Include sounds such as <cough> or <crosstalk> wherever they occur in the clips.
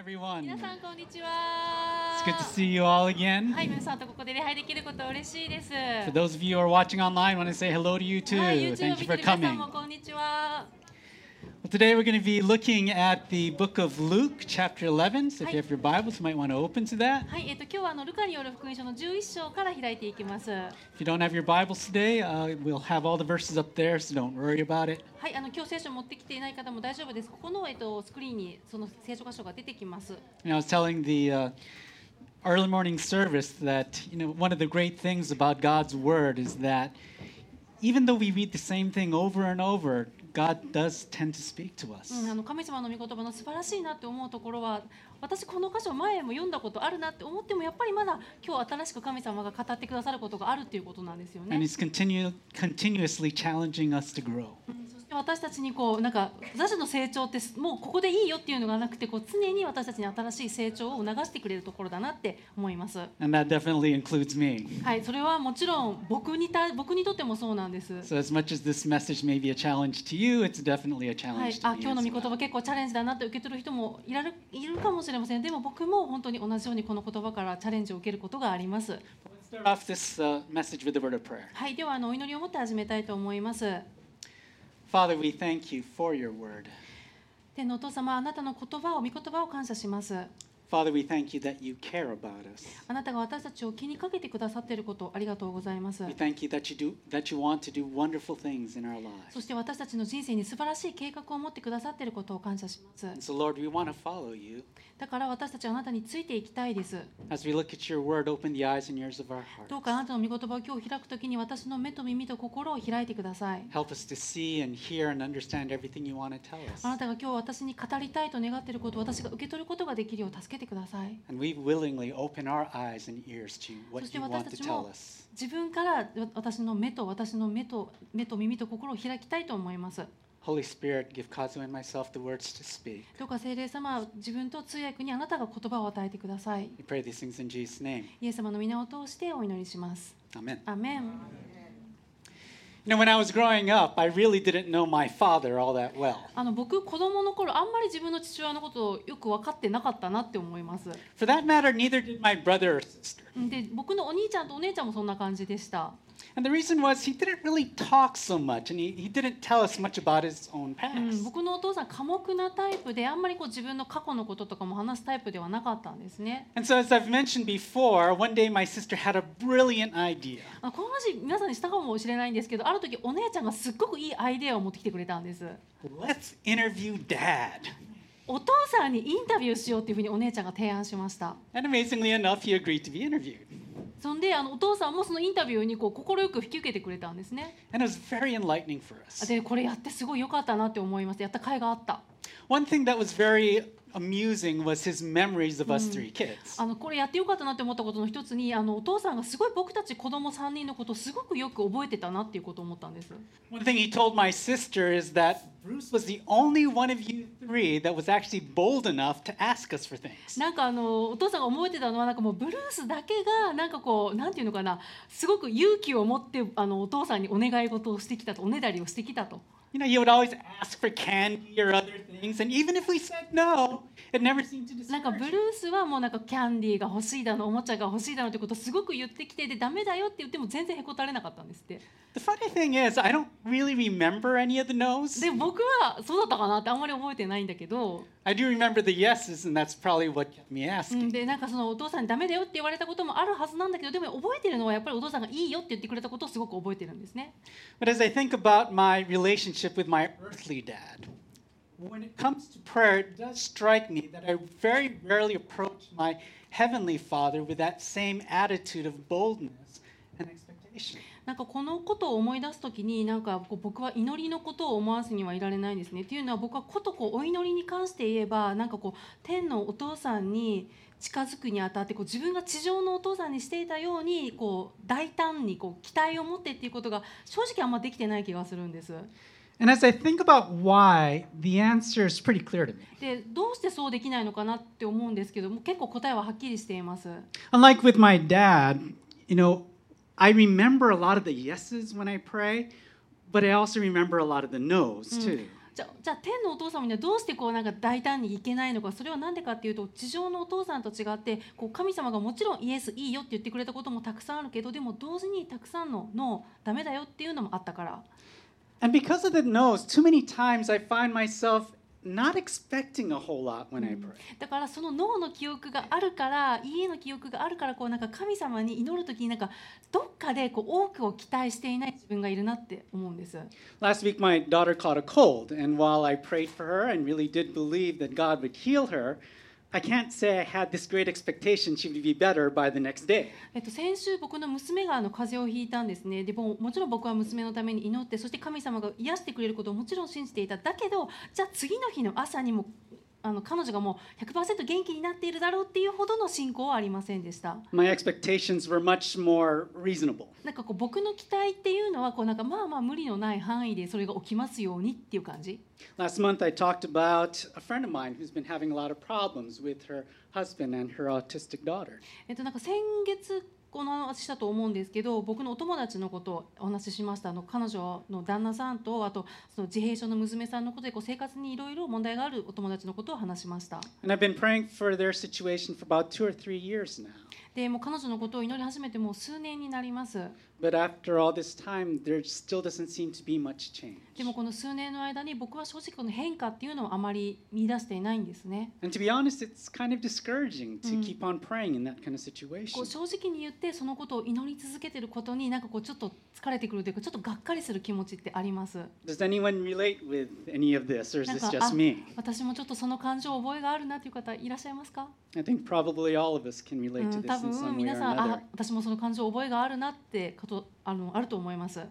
everyone. 皆さんこんにちは It's good to see you all again. はい、皆さんとここで礼拝できること嬉しいです。 For those of you who are watching online, I want to say hello to you too. はい、YouTube を Thank 見 you て for る皆さん coming. もこんにちは。 Well, today we're going to be looking at the book of Luke, chapter 11. So if you have your Bibles, you might want to open to that. はい、えっと今日はあのルカによる福音書の11章から開いていきます。は If you don't have your Bibles today, uh, we'll have all the verses up there, so don't worry about it. い、あの今日聖書持ってきていない方も大丈夫です。ここのえっとスクリーンにその聖書箇所が出てきます。 And I was telling the uh, early morning service that you know one of the great things about God's word is that even though we read the same thing over and over, God does tend to speak to us. うん、あの神様の御言葉の素晴らしいなって思うところは私この箇所前も読んだことあるなって思ってもやっぱりまだ今日新しく神様が語ってくださることがあるっていうことなんですよ And ね。He's continue, continuously challenging us to grow. 私たちにこうなんか私たちの成長ってもうここでいいよっていうのがなくてこう常に私たちに新しい成長を促してくれるところだなって思います。And that definitely includes me. はい、それはもちろん僕にた僕にとってもそうなんです。So, as much as this message may be a challenge to you, it's definitely a はい challenge、あ to 今 me. 日の御言.葉結構チャレンジだなって受け取る人もいられいるかもしれませんでも僕も本当に同じようにこの言葉からチャレンジを受けることがあります Let's start off this uh, message with a word of prayer. はいではあのお祈りを持って始めたいと思います Father, we thank you for your word. 天のお父様あなたの言葉を御言葉を感謝します Father, we thank you that you care about us. あなたが私たちを気にかけてくださっていることありがとうございます We thank you that you do that you want to do wonderful things in our lives. そして私たちの人生に素晴らしい計画を持ってくださっていることを感謝します And so, Lord, we want to follow you. だから私たちはあなたについていきたいです As we look at your word, open the eyes and ears of our どう hearts. かあなたの御言葉を今日開くときに私の目と耳と心を開いてください Help us to see and hear and understand everything you want to tell あな us. たが今日私に語りたいと願っていることを私が受け取ることができるよう助けてください And we willingly open our eyes and ears to そ what して you 私 want た to ち tell も us. 自分から私の目と私の目と目と耳と心を開きたいと思います。Holy Spirit, give Kazu and myself the words to speak. どうか聖霊様、自分と通訳にあなたが言葉を与えてください。We pray these things in Jesus' name. イエス様の皆を通してお祈りします。Amen. アメン。You know, when I was growing up, I really didn't know my father all that well. あの僕子供の頃あんまり自分の父親のことをよく分かってなかったなって思います。For that matter, neither did my brother or sister. で僕のお兄ちゃんとお姉ちゃんもそんな感じでした。And the reason was he didn't really talk so much and he, he didn't tell us much about his own うん、 past. 僕のお父さん寡黙なタイプであんまりこう自分の過去のこととかも話すタイプではなかったんですね。 And so, as I've mentioned before, one day my sister had a brilliant idea. あのこの話皆さんにしたかもしれないんですけどある時お姉ちゃんがすっごくいいアイデアを持ってきてくれたんです Let's interview dad. お父さんにインタビューしようっていうふうにお姉ちゃんが提案しました And amazingly enough, he agreed to be interviewed. そんであのお父さんもそのインタビューにこう快く引き受けてくれたんですね And it was very enlightening for us. でこれやってすごい良かったなって思いますやった甲斐があった One thing that was very amusing was his memories of us three kids. あのこれやってよかったなって思ったことの一つにあのお父さんがすごい僕たち子供3人のことをすごくよく覚えてたなっていうことを思ったんです One thing he told my sister is that Bruce was the only one of you three that was actually bold enough to ask us for things. なんかあのお父さんが覚えてたのはなんかもうブルースだけがなんかこうなんていうのかなすごく勇気を持ってあのお父さんにお願い事をしてきたとおねだりをしてきたと You know, he would always ask for candy or other things, and even if we said no, it never seemed to なんか discourage ブルースはもうなんかキャンディーが欲しいだのおもちゃが欲しいだのってことをすごく言ってきてでダメだよって言っても全然へこたれなかったんですって The funny thing is, I don't really remember any of the no's. で僕はそうだったかなってあんまり覚えてないんだけど、I do remember the yeses, and that's probably what kept me う asking. ん、でなんかそのお父さんにダメだよって言われたこともあるはずなんだけどでも覚えてるのはやっぱりお父さんがいいよって言ってくれたことをすごく覚えてるんですね But as I think about my relationship with my earthly dad, when it comes to prayer, it does strike me that I very rarely approach my heavenly Father with that same attitude of boldness and expectation. なんかこのことを思い出す時になんかこう僕は祈りのことを思わずにはいられないんですね。っていうのは僕はことこうお祈りに関して言えばなんかこう天のお父さんに近づくにあたってこう自分が地上のお父さんにしていたようにこう大胆にこう期待を持ってっていうことが正直あんまできてない気がするんです。And as I think about why, the answer is pretty clear to me. でどうしてそうできないのかなって思うんですけども結構答えははっきりしています。Unlike with my dad, you know, I remember a lot of the yeses when I pray, but I also remember a lot of the no's too. じゃじゃあ天のお父様にはどうしてこうなんか大胆にいけないのかそれは何でかっていうと地上のお父さんと違ってこう神様がもちろんイエスいいよって言ってくれたこともたくさんあるけどでも同時にたくさんのノーダメだよっていうのもあったから And because of the no's, too many times I find myself not expecting a whole lot when I pray. だからその脳の記憶があるから家の記憶があるからこうなんか神様に祈る時になんかどっかでこう多くを期待していない自分がいるなって思うんです。 Last week, my daughter caught a cold, and while I prayed for her and really did believe that God would heal her, I can't say I had this great expectation she would be better by the next day. えっと、先週僕の娘があの風邪をひいたんですねでももちろん僕は娘のために祈ってそして神様が癒してくれることをもちろん信じていただけどじゃあ次の日の朝にもあの彼女がもう100%元気になっているだろうっていうほどの信仰はありませんでした。My expectations were much more reasonable. なんかこう僕の期待っていうのはこうなんかまあまあ無理のない範囲でそれが起きますようにっていう感じ。Last month, I talked about a friend of mine who's been having a lot of problems with her husband and her autistic daughter. えっとなんか先月この話したと思うんですけど僕のお友達のことをお話ししましたあの彼女の旦那さんとあとその自閉症の娘さんのことでこう生活にいろいろ問題があるお友達のことを話しました And I've been praying for their situation for about two or three years now. でも彼女のことを祈り始めてもう数年になります。でもこの数年の間に僕は正直この変化っていうのをあまり見出していないんですね。正直に言ってそのことを祈り続けてることになんかこうちょっと疲れてくるというかちょっとがっかりする気持ちってあります。私もちょっとその感情覚えがあるなという方いらっしゃいますか？多分皆さんあ私もその感情覚えがあるなってことあ,のあると思います。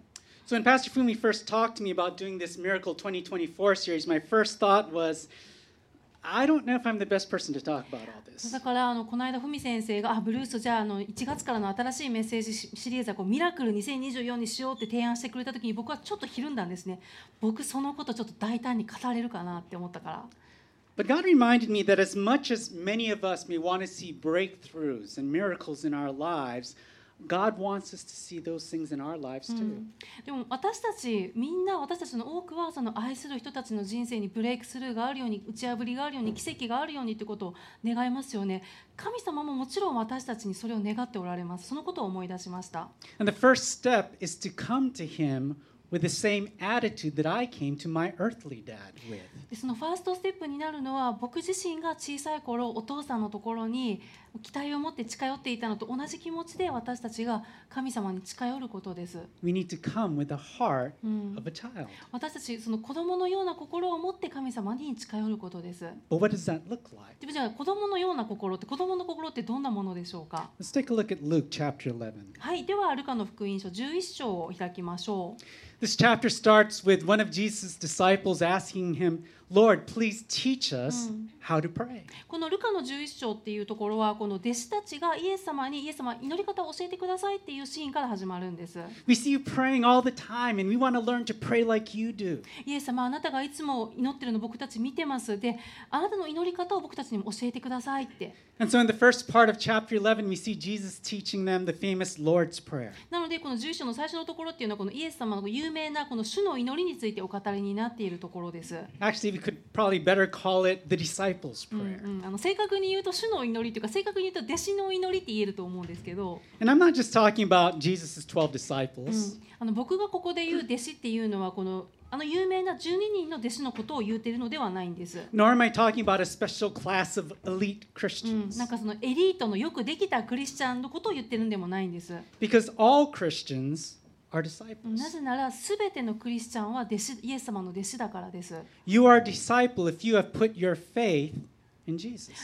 そう when Pastor Fumi first talk to me about doing this Miracle 2024 series, my first thought was, I don't first talk about all this. だからあのこの間フミ先生があブルースじゃあ,の1月からの新しいメッセージシリーズはこうミラクル2024にしようって提案してくれたときに僕はちょっとひるんだんですね。僕そのことちょっと大胆に語れるかなって思ったから。But God reminded me that as much as many of us may want to see breakthroughs and miracles in our lives, God wants us to see those things in our lives too. うんでも私たちみんな私たちの多くはその愛する人たちの人生にブレイクスルーがあるように打ち破りがあるように奇跡があるようにってことを願いますよね神様ももちろん私たちにそれを願っておられますそのことを思い出しました And the first step is to come to Him with the same attitude that I came to my earthly dad with. でそのファーストステップになるのは僕自身が小さい頃お父さんのところに期待を持って近寄っていたのと同じ気持ちで私たちが神様に近寄ることです、We need to come with the heart うん、of a child. 私たちその子供のような心を持って神様に近寄ることです But what does that look like? でもじゃあ子供のような心って子供の心ってどんなものでしょうか？Let's take a look at Luke chapter 11. はいではルカの福音書11章を開きましょう This chapter starts with one of Jesus' disciples asking him, Lord, please teach us Mm. how to pray. このルカの11章っていうところはこの弟子たちがイエス様にイエス様祈り方を教えてくださいっていうシーンから始まるんです We see you praying all the time, and we want to learn to pray like you do. イエス様あなたがいつも祈ってるの僕たち見てますであなたの祈り方を僕たちにも教えてくださいって And so, in the first part of chapter 11, we see Jesus teaching them the famous Lord's Prayer. なのでこの11章の最初のところっていうのはこのイエス様の有名なこの主の祈りについてお語りになっているところです、Actually, could probably better call it the disciples' うん prayer. うん、あの正確に言うと主の祈りというか正確に言うと弟子の祈りって言えると思うんですけど、And I'm not just talking about Jesus' 12うん disciples. あの僕がここで言う弟子っていうのはこのあの有名な12人の弟子のことを言っているのではないんです。Nor am I talking about a special class of elite うん、Christians. なんかそのエリートのよくできたクリスチャンのことを言ってるんでもないんです。Because all Christians are disciples. なぜなら全てのクリスチャンは弟子イエス様の弟子だからです。You are a disciple if you have put your faith.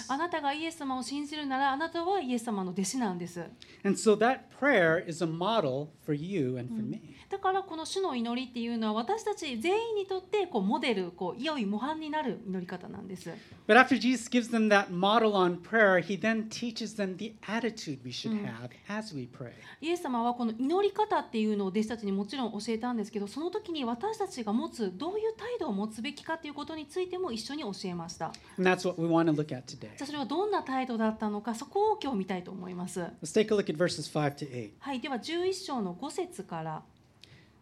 あなたがイエス様を信じるならあなたはイエス様の弟子なんです。And so that prayer is a model for you and for me. だからこの主の祈りっていうのは私たち全員にとってこうモデル、こう良い模範になる祈り方なんです。But after Jesus gives them that model on prayer, he then teaches them the attitude we should have as we pray. イエス様はこの祈り方っていうのを弟子たちにもちろん教えたんですけどその時に私たちが持つどういう態度を持つべきかということについても一緒に教えました And that's what we want to look at today. じゃあそれはどんな態度だったのかそこを今日見たいと思います Let's take a look at verses 5 to 8. はいでは11章の5節から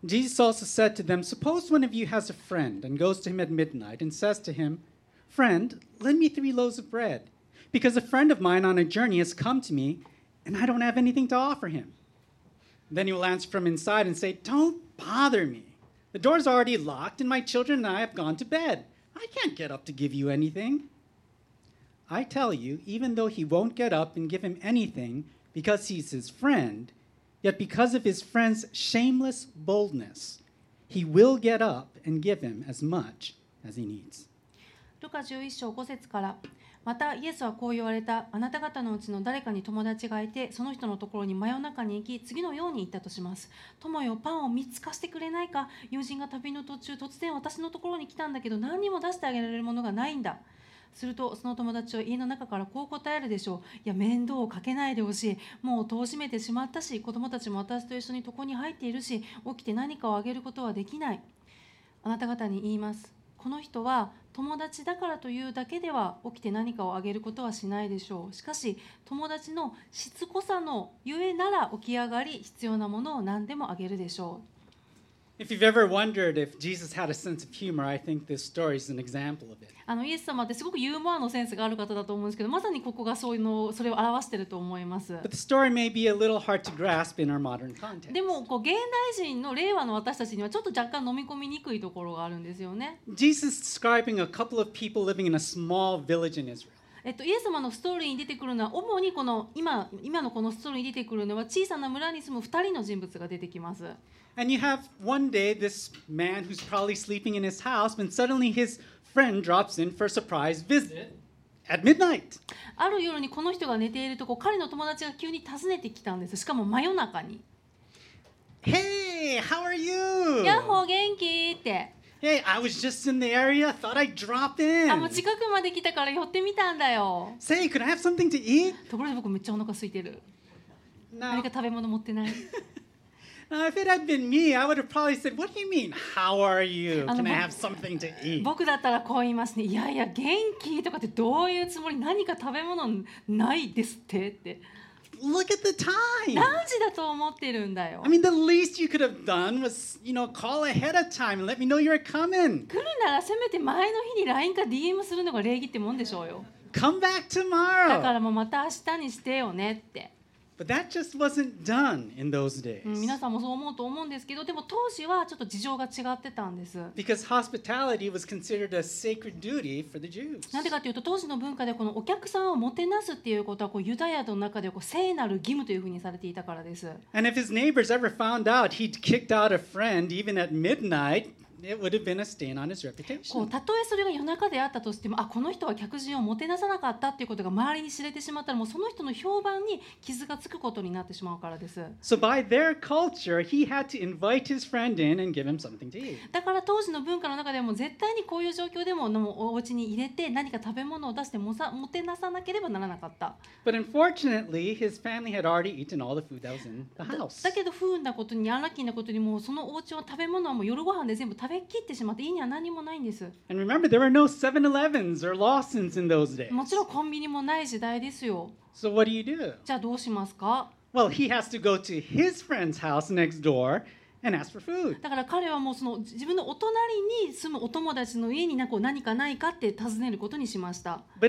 Jesus also said to them, Suppose one of you has a friend and goes to him at midnight and says to him, Friend, lend me three loaves of bread, because a friend of mine on a journey has come to me, and I don't have anything to offer him. Then he will answer from inside and say, Don't bother me. The door's already locked, and my children and I have gone to bed. I can't get up to give you anything. I tell you, even though he won't get up and give him anything because he's his friend, yet because of his friend's shameless boldness, he will get up and give him as much as he needs. ルカ11章5節からまたイエスはこう言われたあなた方のうちの誰かに友達がいてその人のところに真夜中に行き次のように言ったとします友よパンを3つ貸してくれないか友人が旅の途中突然私のところに来たんだけど何にも出してあげられるものがないんだするとその友達は家の中からこう答えるでしょう。いや面倒をかけないでほしい。もう戸を閉めてしまったし子供たちも私と一緒に床に入っているし起きて何かをあげることはできない。あなた方に言います。この人は友達だからというだけでは起きて何かをあげることはしないでしょう。しかし友達のしつこさのゆえなら起き上がり必要なものを何でもあげるでしょう。If you've ever wondered if Jesus had a sense of humor, I think this story is an example of it. うあのイエス様ってすごくユーモアのセンスがある方だと思うんですけどまさにここがそういうのそれを表してると思います But the story may be a little hard to grasp in our modern context. でもこう現代人の令和の私たちにはちょっと若干飲み込みにくいところがあるんですよね Jesus describing a couple of people living in a small village in Israel. えっと、イエス様のストーリーに出てくるのは主にこの今今のこのストーリーに出てくるのは小さな村に住む2人の人物が出てきます。And you have one day this man who's probably sleeping in his house, and suddenly his friend drops in for a surprise visit at midnight. ある夜にこの人が寝ているとこ彼の友達が急に訪ねてきたんですしかも真夜中に Hey, how are 「 you? ヤッホー元気?」って。 Hey, I was just in the area. Thought I'd drop in. あもう近くまで来たから寄ってみたんだよ Say, could I have something to eat? ところで僕めっちゃお腹空いてる No. 何か食べ物持ってない Now, if it had been me, I would have probably said, What do you mean? How are you? Ano Can I have something to eat? 僕だったらこう言いますね「いやいや元気?」とかってどういうつもり何か食べ物ないですってって。Look at the time. 何時だと思ってるんだよ I mean, the least you could have done was, you know, call ahead of time and let me know you were coming. 来るならせめて前の日に LINE か DM するのが礼儀ってもんでしょうよ Come back だか tomorrow. らもうまた明日にしてよねって、But that just wasn't done in those days. うん皆さんもそう思うと思うんですけどでも当時はちょっと事情が違ってたんです Because hospitality was considered a sacred duty for the Jews. なんでかというと当時の文化でこのお客さんをもてなすっていうことはこうユダヤの中でこう聖なる義務というふうにされていたからです And if his neighbors ever found out he'd kicked out a friend even at midnight, it would have been a stain on his こう reputation. たとえそれが夜中であったとしてもあこの人は客人をもてなさなかったっていうことが周りに知れてしまったらもうその人の評判に傷がつくことになってしまうからです So by their culture, he had to invite his friend in and give him something to eat. だから当時の文化の中でも絶対にこういう状況でももうお家に入れて何か食べ物を出してもさもてなさなければならなかった。But unfortunately, his family had already eaten all the food that was in the だ house. だけど不運なことにアンラッキーなことにもうそのお家は食べ物はもう夜ご飯で全部食べべきってしまって、いいには何もないんです。もちろんコンビニもない時代ですよ。じゃどうしますか？だから彼はもうその自分のお隣に住むお友達の家になこう何かないかって尋ねることにしました。で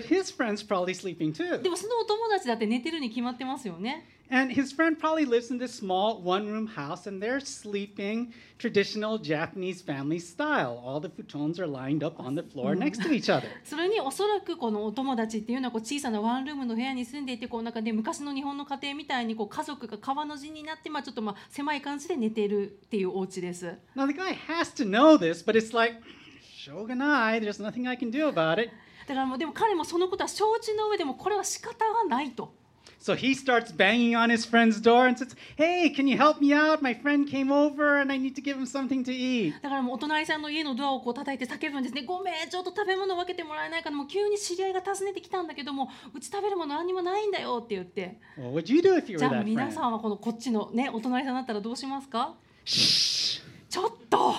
もそのお友達だって寝てるに決まってますよね。And his friend probably lives in this small one room house and they're sleeping traditional Japanese family style. All the futons are lined up on the floor next to each other. それにおそらくこのお友達っていうのはこう小さなワンルームの部屋に住んでいてこうなんかね昔の日本の家庭みたいにこう家族が川の字になってまあちょっとまあ狭い感じで寝ているっていうお家です。Now, the guy has to know this, but it's like, shogunai, there's nothing I can do about it. だからもうでも彼もそのことは承知の上でもこれは仕方がないと。So he starts banging on his friend's door and says, Hey, can you help me out? My friend came over and I need to give him something to eat. だからもうお隣さんの家のドアをこう叩いて叫ぶんですね。ごめんちょっと食べ物分けてもらえないかな。もう急に知り合いが訪ねてきたんだけどもうち食べるもの何にもないんだよって言って。What would you do if you じ were ゃあ that 皆 friend? さんはこのこっちのねお隣さんだったらどうしますか.ちょっと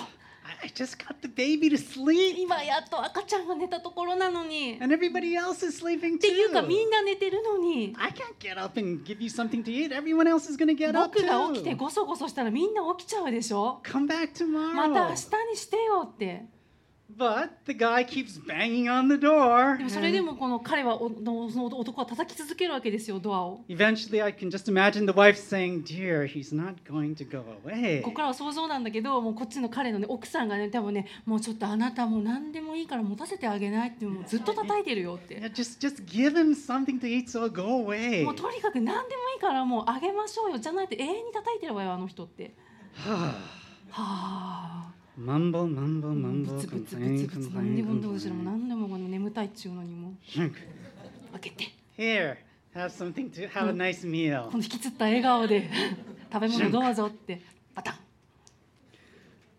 I, just got the baby to sleep, 今やっと赤ちゃんが寝たところなのに and everybody else is sleeping っていうかみ too. んな寝てるのに I can't get up and give you something to eat. Everyone else is going to get up 僕が起きて too. ごそごそしたらみんな起きちゃうでしょ Come back また明 tomorrow. 日にしてよって。But the guy keeps banging on the door. でもそれで and もこの彼はおのその男は叩き続けるわけですよドアを。Eventually, I can just imagine the wife saying, Dear, he's not going to go away. ここからは想像なんだけどもうこっちの彼の、ね、奥さんがね多分ねもうちょっとあなたもう何でもいいから持たせてあげないってもうずっと叩いてるよって。Yeah, just, just give him something to eat so go away. もうとにかく何でもいいからもうあげましょうよじゃないと永遠に叩いてるわよあの人って。<sighs> <sighs> はあ。マンボマンボマンブツブツブツブツ何でもどうして何でもこの眠たいちゅうのにも開けて Here, have something to have a nice meal. この,引きつった笑顔で食べ物どうぞってバタ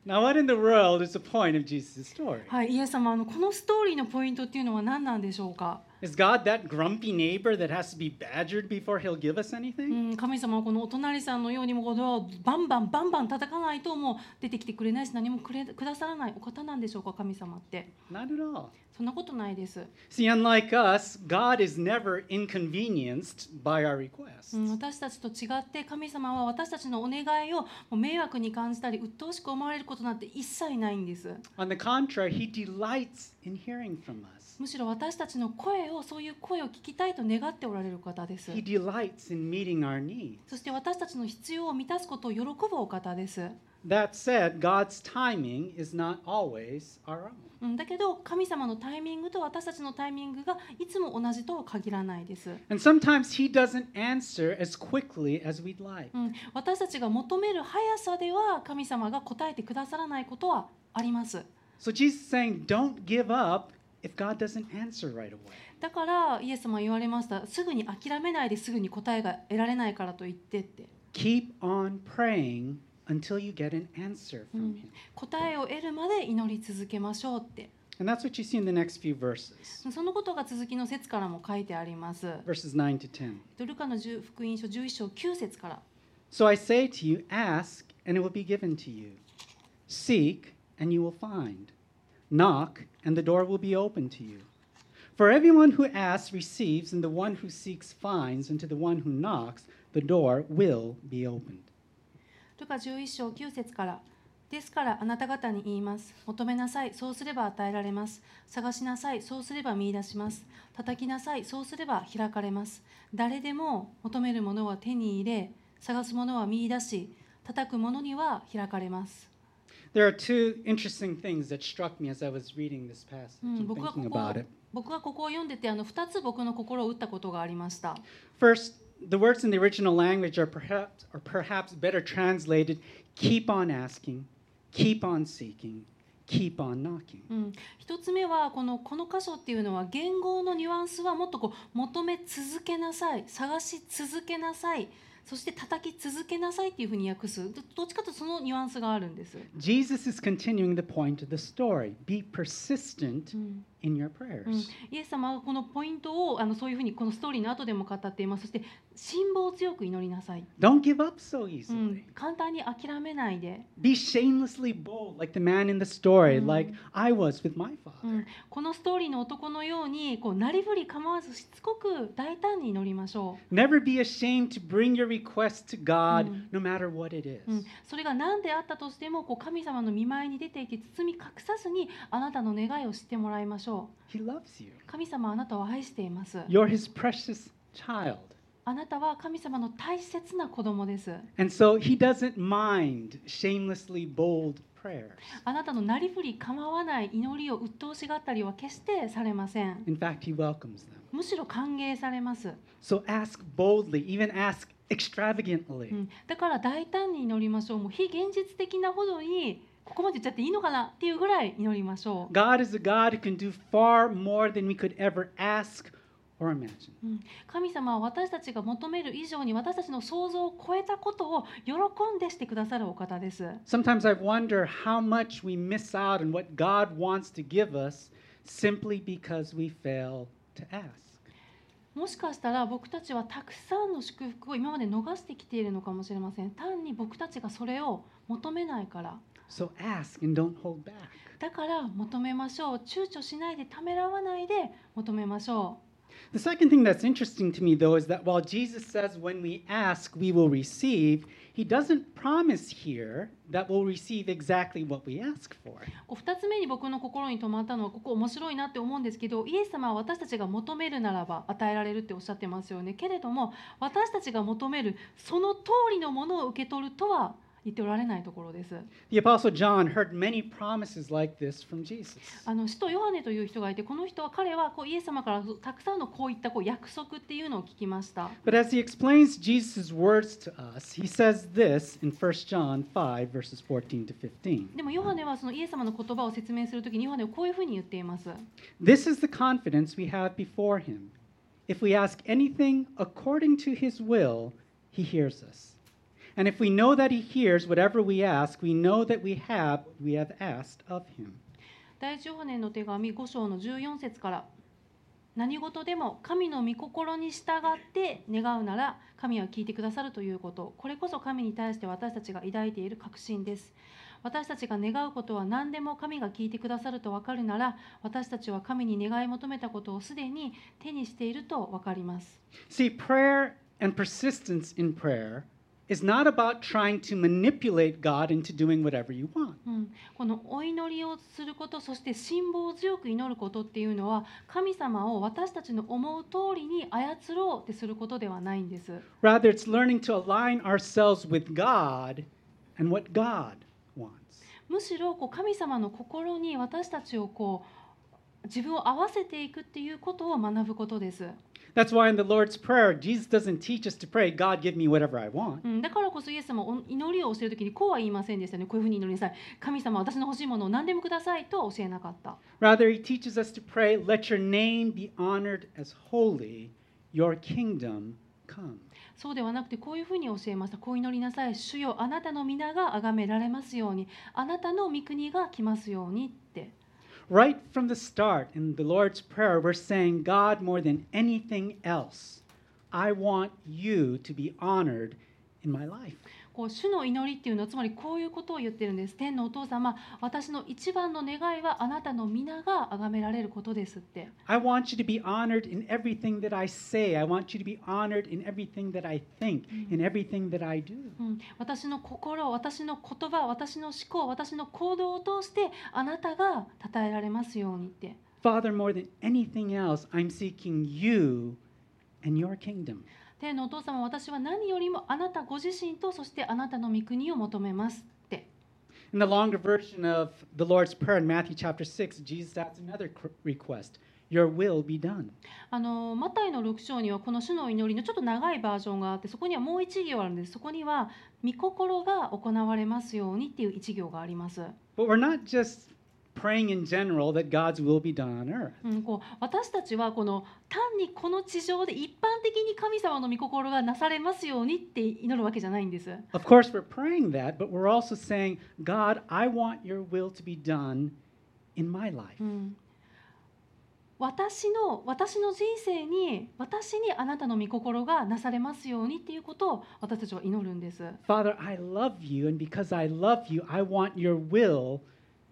Now in the world is a point of Jesus' story? はい、イエス様あのこのストーリーのポイントっていうのは何なんでしょうか Is God that grumpy neighbor that has to be badgered before he'll give us う anything? ん、神様はこのお隣さんのようにもこのバンバンバンバン叩かないともう出てきてくれないし何もくれくださらないお方なんでしょうか神様って Not at all. そんなことないです、See, unlike us, God is never inconvenienced by our requests. うん、私たちと違って神様は私たちのお願いをもう迷惑に感じたり鬱陶しく思われることなんて一切ないんです On the contrary, he delights in hearing from us. むしろ私たちの声をそういう声を聞きたいと願っておられる方です He delights in meeting our needs. そして私たちの必要を満たすことを喜ぶお方です、That said, God's timing is not always our own. うん、だけど神様のタイミングと私たちのタイミングがいつも同じとは限らないです、And sometimes he doesn't answer as quickly as we'd like. うん、私たちが求める速さでは神様が答えてくださらないことはあります So Jesus is saying, don't give up if God doesn't answer right away. だからイエス様は言われましたすぐに諦めないですぐに答えが得られないからと言ってって Keep on praying until you get an answer from him. 答えを得るまで祈り続けましょうって And that's what you see in the next few verses, そのことが続きの説からも書いてあります verses 9 to 10. ルカの10福音書11章9節から So I say to you, ask, and it will be given to you. Seek, and you will find. Knock, and the door will be opened to you. For everyone who asks receives, and the one who seeks finds, and to the one who knocks, the door will be opened. ルカ11章9節からですからあなた方に言います求めなさいそうすれば与えられます探しなさいそうすれば見出します叩きなさいそうすれば開かれます誰でも求めるものは手に入れ探すものは見出し叩くものには開かれます There are two interesting things that struck me as I was reading this passage うん and thinking こ about it. 僕がここを読んでてあの2つ僕の心を打ったことがありました First, the words in the original language are perhaps, are perhaps better translated keep on asking, keep on seeking, keep on knocking. うん、一つ目はこのこの箇所っていうのは言語のニュアンスはもっとこう求め続けなさい探し続けなさいそして叩き続けなさいっていうふうに訳すどどっちかというとそのニュアンスがあるんです、Jesus is continuing the point of the story. Be persistent うん in your うん prayers. イエス様はこのポイントをあのそういうふうにこのストーリーの後でも語っていますそして辛抱強く祈りなさい、Don't give up so う easily. ん、簡単に諦めないで、Be shamelessly bold, like the man in the story, Mm. like I was with my う father. ん、このストーリーの男のようにこうなりふり構わずしつこく大胆に祈りましょう Never be ashamed to bring your request to God, Mm. no matter what it is. うん、それが何であったとしてもこう神様の見舞いに出ていて包み隠さずにあなたの願いを知ってもらいましょ He loves you. う神様はあなたを愛しています You're His precious child. あなたは神様の大切な子供です And so He doesn't mind shamelessly bold prayers. あなたのなりふり構わない祈りを鬱陶しがったりは決してされません In fact, He welcomes them. むしろ歓迎されます、So ask boldly, even ask extravagantly. うん、だから大胆に祈りましょうもう非現実的なほどにここまで言っちゃっていいのかなっていうぐらい祈りましょう。神様は私たちが求める以上に私たちの想像を超えたことを喜んでしてくださるお方です。Sometimes I wonder how much we miss out on what God wants to give us simply because we fail to ask。もしかしたら僕たちはたくさんの祝福を今まで逃してきているのかもしれません。単に僕たちがそれを求めないから。So ask and don't hold back. だから求めましょう躊躇しないでためらわないで求めましょ The second thing that's interesting to me, though, is that while Jesus says when we ask, we will receive, he doesn't promise here that we'll receive exactly what we ask for. うこう2つ目に僕の心に留まったのはここ面白いなって思うんですけどイエス様は私たちが求めるならば与えられるっておっしゃってますよねけれども私たちが求めるその通りのものを受け取るとは言っておられないところです The Apostle John heard many promises like this from Jesus. あの使徒ヨハネという人がいてこの人は彼はこうイエス様からたくさんのこういったこう約束っていうのを聞きました But as he explains Jesus' words to us, he says this in 1 John 5, verses 14 to 15. でもヨハネはそのイエス様の言葉を説明するときにヨハネはこういうふうに言っています This is the confidence we have before him. If we ask anything according to his will, he hears us. And if we know that he hears whatever we ask, we know that we have we have asked of him. 第一ヨハネの手紙5章の14節から何事でも神の御心に従って願うなら神は聞いてくださるということ。これこそ神に対して私たちが抱いている確信です。私たちが願うことは何でも神が聞いてくださると分かるなら私たちは神に願い求めたことをすでに手にしていると分かります。See, prayer and persistence in prayer is not about trying to manipulate God into doing whatever you want. うん、このお祈りをすることそして辛抱強く祈ることっていうのは神様を私たちの思う通りに操ろうってすることではないんです。Rather, it's learning to align ourselves with God and what God wants. むしろこう神様の心に私たちをこう自分を合わせていくっていうことを学ぶことです。That's why in the Lord's Prayer, Jesus doesn't teach us to pray, God, give me whatever I want. うん、だからこそイエス様はお祈りを教えるときにこうは言いませんでしたね。こういうふうに祈りなさい。神様私の欲しいものを何でもくださいとは教えなかった。Rather, He teaches us to pray, let your name be honored as holy, your kingdom come. そうではなくてこういうふうに教えました。こう祈りなさい。主よあなたの皆が崇められますように、あなたの御国が来ますようにって。Right from the start in the Lord's Prayer, we're saying, God, more than anything else, I want you to be honored in my life. こう主の祈りっていうのはつまりこういうことを言ってるんです。天のお父様、私の一番の願いはあなたの皆が崇められることですって。I want you to be honored in everything that I say. I want you to be honored in everything that I think, in everything that I do. うん、私の心、私の言葉、私の思考、私の行動を通してあなたが称えられますようにって。Father, more than anything else, I'm seeking you and your kingdom. 天のお父様、私は何よりもあなたご自身とそしてあなたの御国を求めますって。In the longer version of the Lord's Prayer in Matthew chapter 6, Jesus adds another request Your will be done. あのマタイの6章にはこの主の祈りのちょっと長いバージョンがあってそこにはもう一行あるんですそこには「御心が行われますように」っていう一行があります、But we're not just praying in general that God's will be done on earth. うん、こう私たちはこの単にこの地上で一般的に神様の御心がなされますようにって祈るわけじゃないんです Of course, we're praying that, but we're also saying, God, I want your will to be done in my life. うん私の私の人生に私にあなたの御心がなされますようにっていうことを私たちは祈るんです Father, I love you, and because I love you, I want your will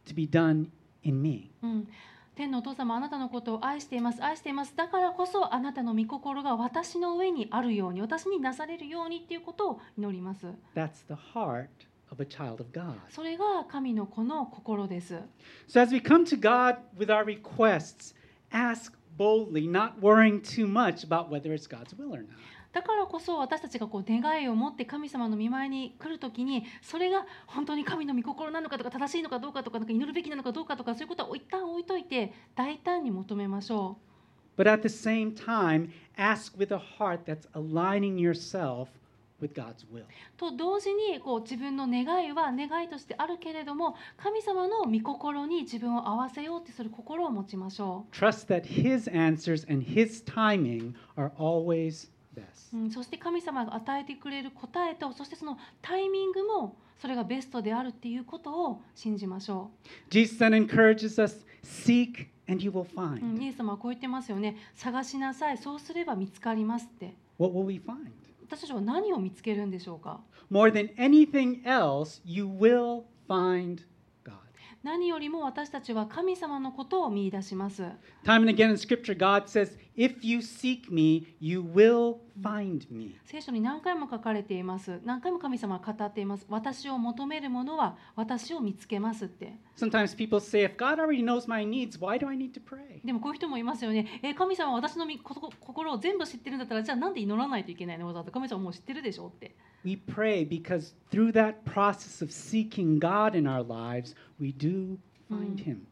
to be done in me. うん、天のお父様あなたのことを愛しています愛していますだからこそあなたの御心が私の上にあるように私になされるようにっていうことを祈ります That's the heart of a child of God. それが神の子の心です So as we come to God with our requests, ask boldly, not worrying too much about whether it's God's will or not. だからこそ私たちがこう願いを持って神様の見舞いに来るときにそれが本当に神の御心なのかとか正しいのかどうかとかなんか祈るべきなのかどうかとかそういうことは一旦置いといて大胆に求めましょ But at the same time, ask with a heart that's aligning yourself with God's will. うと同時にこう自分の願いは願いとしてあるけれども神様の御心に自分を合わせようってする心を持ちましょう Trust that His answers and His timing are always うん、そして神様が与えてくれる答えとそしてそのタイミングもそれがベストであるっていうことを信じましょ Jesus then encourages us seek and you will う、うん、find. イエス様はこう言ってますよね探しなさいそうすれば見つかりますって What will we find? 私たちは何を見つけるんでしょうか More than anything else, you will find God. 何よりも私たちは神様のことを見出します Time and again in Scripture, God says, If you seek me, you will find me. 聖書に何回も書かれています何回も神様は語っています私を求める者は私を見つけますって Sometimes people say, If God already knows my needs, why do I need to pray? でもこういう人もいますよねえ神様は私の心を全部知ってるんだったらじゃあなんで祈らないといけないのわざわざ神様もう知ってるでしょって We pray because through that process of seeking God in our lives, we do find Him.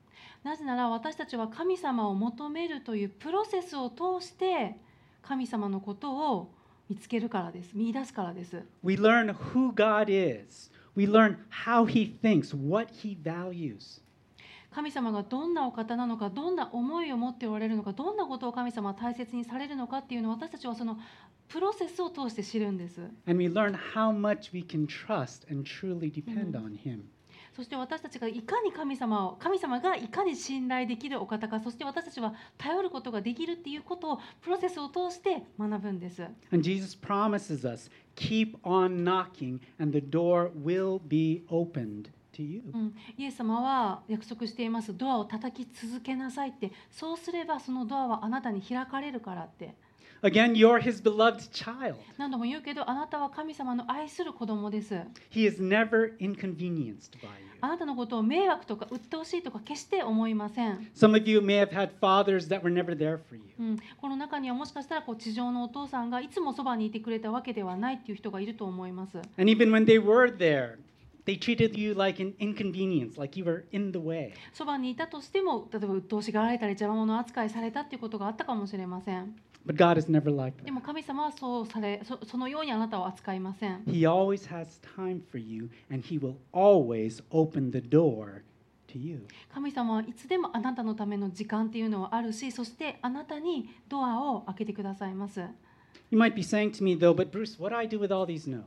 なぜなら私たちは神様を求めるというプロセスを通して神様のことを見つけるからです。見出すからです。We learn who God is, we learn how He thinks, what He values. 神様がどんなお方なのかどんな思いを持っておられるのかどんなことを神様は大切にされるのかっていうのを私たちはそのプロセスを通して知るんです。And we learn how much we can trust and truly depend on Him. そして私たちがいかに神様を神様がいかに信頼できるお方かそして私たちは頼ることができるっていうことをプロセスを通して学ぶんです。And Jesus promises us keep on knocking, and the door will be opened to you. うん、イエス様は約束しています。ドアを叩き続けなさいって。そうすればそのドアはあなたに開かれるからって Again, you're His beloved child. 何度も言うけどあなたは神様の愛する子供です He is never inconvenienced by you. あなたのことを迷惑とか鬱陶しいとか決して思いません、Some of you may have had fathers that were never there for you. うん、この中にはもしかしたらこう地上のお父さんがいつもそばにいてくれたわけではないっていう人がいると思います And even when they were there, they treated you like an inconvenience, like you were in the way. そばにいたとしても例えば鬱陶しがられたり邪魔者扱いされたっていうことがあったかもしれません But God is never like で that. も神様はそうされそそのようにあなたを扱いません He always has time for you, and He will always open the door to you. 神様はいつでもあなたのための時間っていうのはあるしそしてあなたにドアを開けてくださいます You might be saying to me, though, but Bruce, what do I do with all these no's?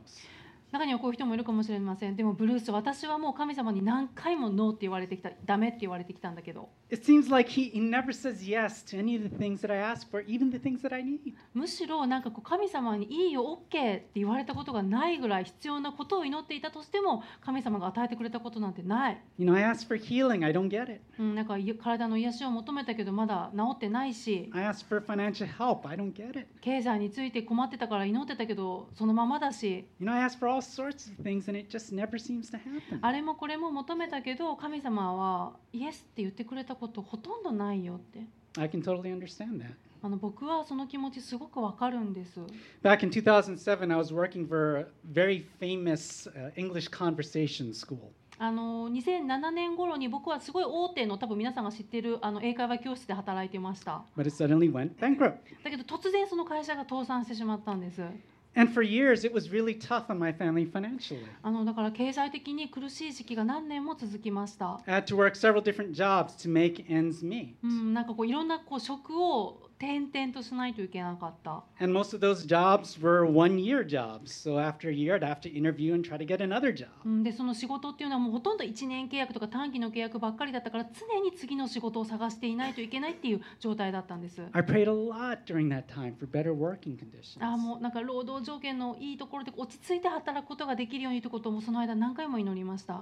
中にはこういう人もいるかもしれませんでもブルース私はもう神様に何回もノーって言われてきたダメって言われてきたんだけど It seems like he, he never says yes to any of the things that I ask for, even the things that I need. むしろなんかこう神様にいいよ OK って言われたことがないぐらい必要なことを祈っていたとしても神様が与えてくれたことなんてない、You know, I ask for healing, I don't get it. うん、なんかい体の癒しを求めたけどまだ治ってないし I ask for financial help, I don't get it. 経済について困ってたから祈ってたけどそのままだし You know, I ask for all れもこれも求めたけど神様はイエスって言ってくれたことほとんどないよって。I can totally understand that. あの僕はその気持ちすごくわかるんです。Back in 2007, I was working for a very famous English conversation school. あの2007年頃に僕はすごい大手の多分皆さんが知っているあの英会話教室で働いていました。But it suddenly went bankrupt. だけど突然その会社が倒産してしまったんです。And for years, it was really tough on my family financially. あのだから経済的に苦しい時期が何年も続きました、I had to work several different jobs to make ends meet. うん、なんかこういろんなこう職を転々としないといけなかった。で、その仕事っていうのはもうほとんど1年契約とか短期の契約ばっかりだったから、常に次の仕事を探していないといけないっていう状態だったんです。あもうなんか労働条件のいいところで落ち着いて働くことができるようにということもその間何回も祈りました。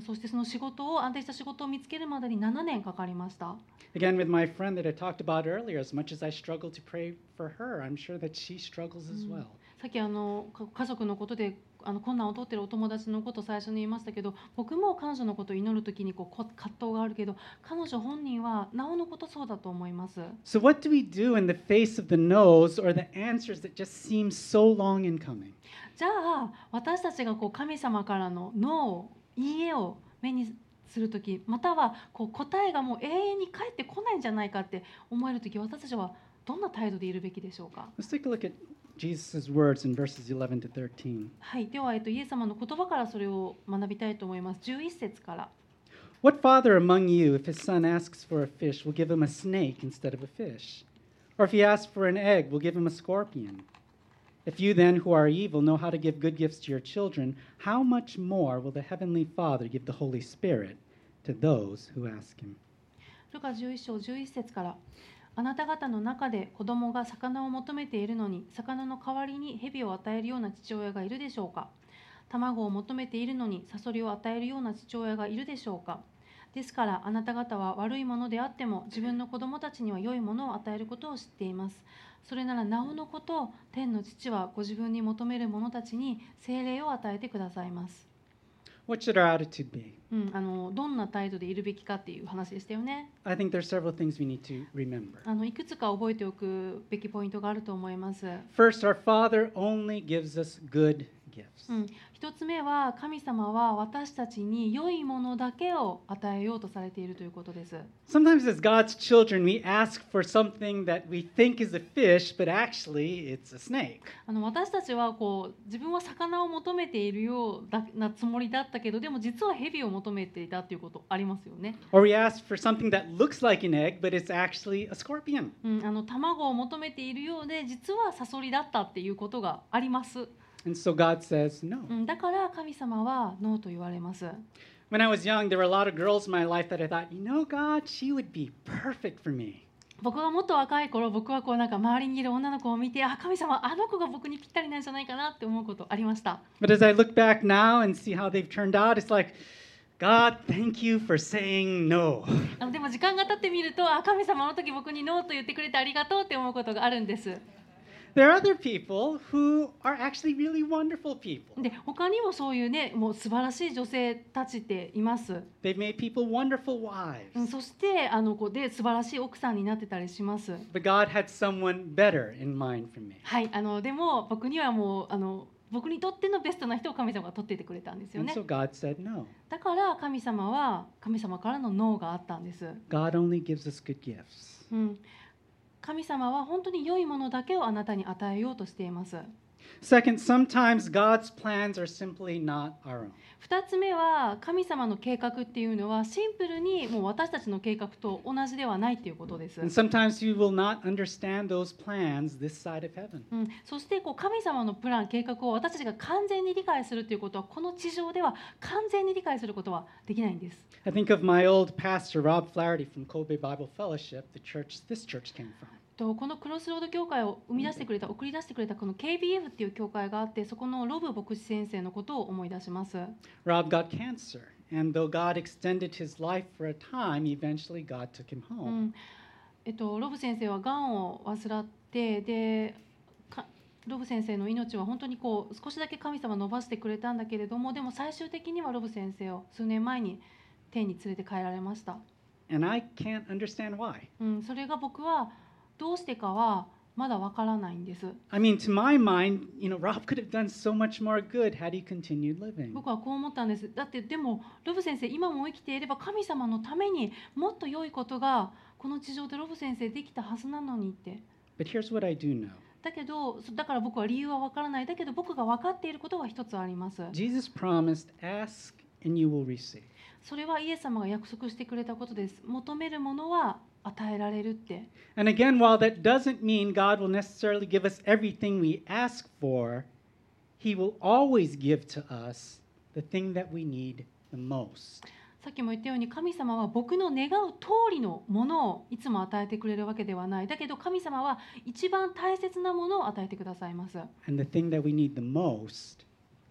そしてその仕事を、安定した仕事を見つけるまでに7年かかりました。Again, with my friend that I talked about earlier, as much as I struggle to pray for her, I'm sure that she struggles as well. さっきあのか家族のことであの困難を取ってるお友達のことを最初に言いましたけど僕も彼女のことを祈る時にこうこ葛藤があるけど彼女本人はなおのことそうだと思います。So, what do we do in the face of the no's or the answers that just seem so long in coming? じゃあ私たちがこう神様からの「ノー」「いいえ」を目にする時またはこう答えがもう永遠に返ってこないんじゃないかって思える時私たちはどんな態度でいるべきでしょうか Let's take a look at Jesus' words in verses 11 to 13. はい、では、えっと、イエス様の言葉からそれを学びたいと思います。11節から。What father among you, if his son asks for a fish, will give him a snake instead of a fish? Or if he asks for an egg, will give him a scorpion? If you then, who are evil, know how to give good gifts to your children, how much more will the heavenly Father give the Holy Spirit to those who ask him? ルカ11章11節からあなた方の中で子供が魚を求めているのに魚の代わりに蛇を与えるような父親がいるでしょうか卵を求めているのにサソリを与えるような父親がいるでしょうかですからあなた方は悪いものであっても自分の子供たちには良いものを与えることを知っていますそれならなおのこと天の父はご自分に求める者たちに精霊を与えてくださいます What should our attitude be? うん、あのどんな態度でいるべきかっていう話でしたよね I think there are several things we need to remember. あのいくつか覚えておくべきポイントがあると思います、First, our Father only gives us good gifts. うん、一つ目は神様は私たちに良いものだけを与えようとされているということです Sometimes, as God's children, we ask for something that we think is a fish, but actually it's a snake. あの私たちはこう自分は魚を求めているようだなつもりだったけどでも実は蛇を求めていたっていうことありますよね、Or we ask for something that looks like an egg, but it's actually a scorpion. うん、あの卵を求めているようで実はサソリだったっていうことがあります、And so God says no. うん、だから神様はノーと言われます When I was young, there were a lot of girls in my life that I thought, you know, God, she would be perfect for me. 僕がもっと若い頃僕はこうなんか周りにいる女の子を見てあ神様あの子が僕にぴったりなんじゃないかなって思うことありました But as I look back now and see how they've turned out, it's like, God, thank you for saying no. でも時間が経ってみるとあ神様あの時僕にノーと言ってくれてありがとうって思うことがあるんです There are other people who are actually really wonderful people. で他にもそういうねもう素晴らしい女性たちっています、They've made people wonderful うん、wives. そしてあの子で素晴らしい奥さんになってたりします But God had someone better in mind for me. はいあのでも僕にはもうあの僕にとってのベストな人を神様が取っていてくれたんですよ And ね so God said no. だから神様は神様からのノーがあったんです、God only gives us good gifts. うん、神様は本当に良いものだけをあなたに与えようとしています。Second, sometimes God's plans are simply not our own. 2つ目は神様の計画っていうのはシンプルにもう私たちの計画と同じではないっていうことです、And sometimes we will not understand those plans this side of heaven. うん、そしてこう神様のプラン計画を私たちが完全に理解するということはこの地上では完全に理解することはできないんです I think of my old pastor, Rob Flaherty from Kobe Bible Fellowship, the church this church came from. とこのクロスロード教会を生み出してくれた送り出してくれたこの KBF っていう教会があってそこのロブ牧師先生のことを思い出します。Rob got cancer, and though God extended his life for a time, eventually God took him う home. ん。えっと、ロブ先生はがんを患ってでかロブ先生の命は本当にこう少しだけ神様伸ばしてくれたんだけれどもでも最終的にはロブ先生を数年前に天に連れて帰られました、And I can't understand why. うん、それが僕はどうしてかはまだわからないんです。I mean, to my mind, you know, Rob could have done so much more good had he continued living. 僕はこう思ったんです。だってでもロブ先生今も生きていれば神様のためにもっと良いことがこの地上でロブ先生できたはずなのにって。But here's what I do know. だけどそだから僕は理由は分からない。だけど僕が分かっていることが一つあります。Jesus promised, ask and you will receive. それはイエス様が約束してくれたことです。求めるものは与えられるって And again, while that doesn't mean God will necessarily give us everything we ask for, He will always give to us the thing that we need the most. さっきも言ったように神様は僕の願う通りのものをいつも与えてくれるわけではないだけど神様は一番大切なものを与えてくださいます And the thing that we need the most.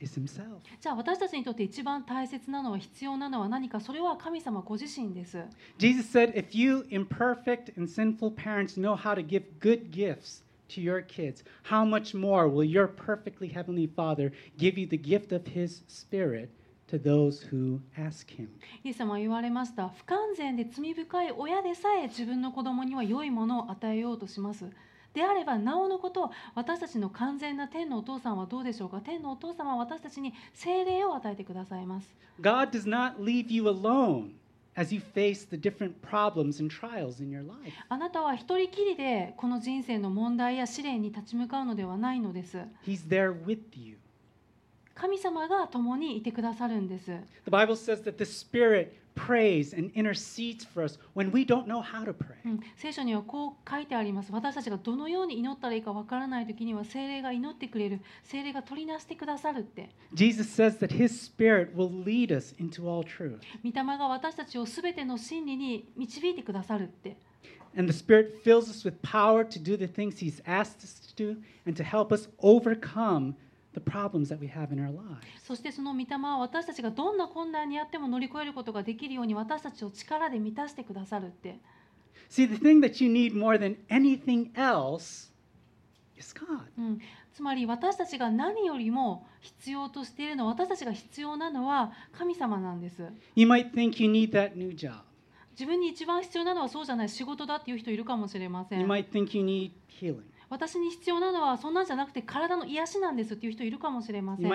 じゃあ私たちにとって一番大切なのは必要なのは何かそれは神様ご自身です Jesus said, If you imperfect and sinful parents know how to give good gifts to your kids, how much more will your perfectly heavenly Father give you the gift of His Spirit to those who ask Him? イエス様は言われました不完全で罪深い親でさえ自分の子供には良いものを与えようとしますであればなおのこと私たちの完全な天のお父さんはどうでしょうか天のお父様は私たちに精霊を与えてくださいます God does not leave you alone as you face the different problems and trials in your life. あなたは一人きりでこの人生の問題や試練に立ち向かうのではないのです He's there with you. 神様が共にいてくださるんです The Bible says that the Spirit prays and intercedes for us when we don't know how to pray. うん、聖書にはこう書いてあります私たちがどのように祈ったらいいかわからない時には精霊が祈ってくれる精霊が取りなしてくださるって Jesus says that His Spirit will lead us into all truth. 御霊が私たちをすべての真理に導いてくださるって And the Spirit fills us with power to do the things He's asked us to do and to help us overcome the problems that we have in our lives. そしてその御霊は私たちがどんな困難にあっても乗り越えることができるように私たちを力で満たしてくださるって。See, the thing that you need more than anything else is God. うん、つまり私たちが何よりも必要としているのは私たちが必要なのは神様なんです。You might think you need that new job. 自分に一番必要なのはそうじゃない仕事だっていう人いるかもしれませ You ん。might think you need healing. 私に必要なのはそんなんじゃなくて体の癒しなんですっていう人いるかもしれません。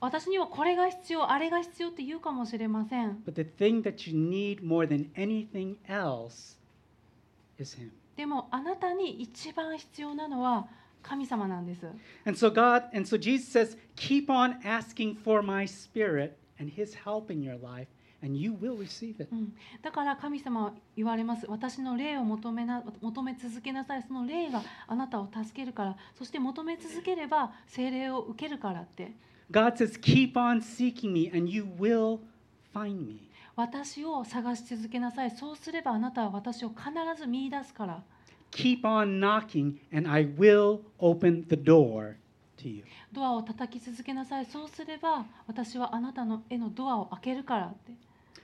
私にはこれが必要、あれが必要って言うかもしれません。でもあなたに一番必要なのは神様なんです。And so God, and so Jesus says, keep on asking for my spirit and his help in your life. And you will receive it. うん、だから神様は言われます。私の霊を求めな求め続けなさい。その霊があなたを助けるから。そして求め続ければ精霊を受けるからって。God says, keep on seeking me, and you will find me. 私を探し続けなさい。そうすればあなたは私を必ず見出すから。Keep on knocking, and I will open the door to you. ドアを叩き続けなさい。そうすれば私はあなたのへのドアを開けるからって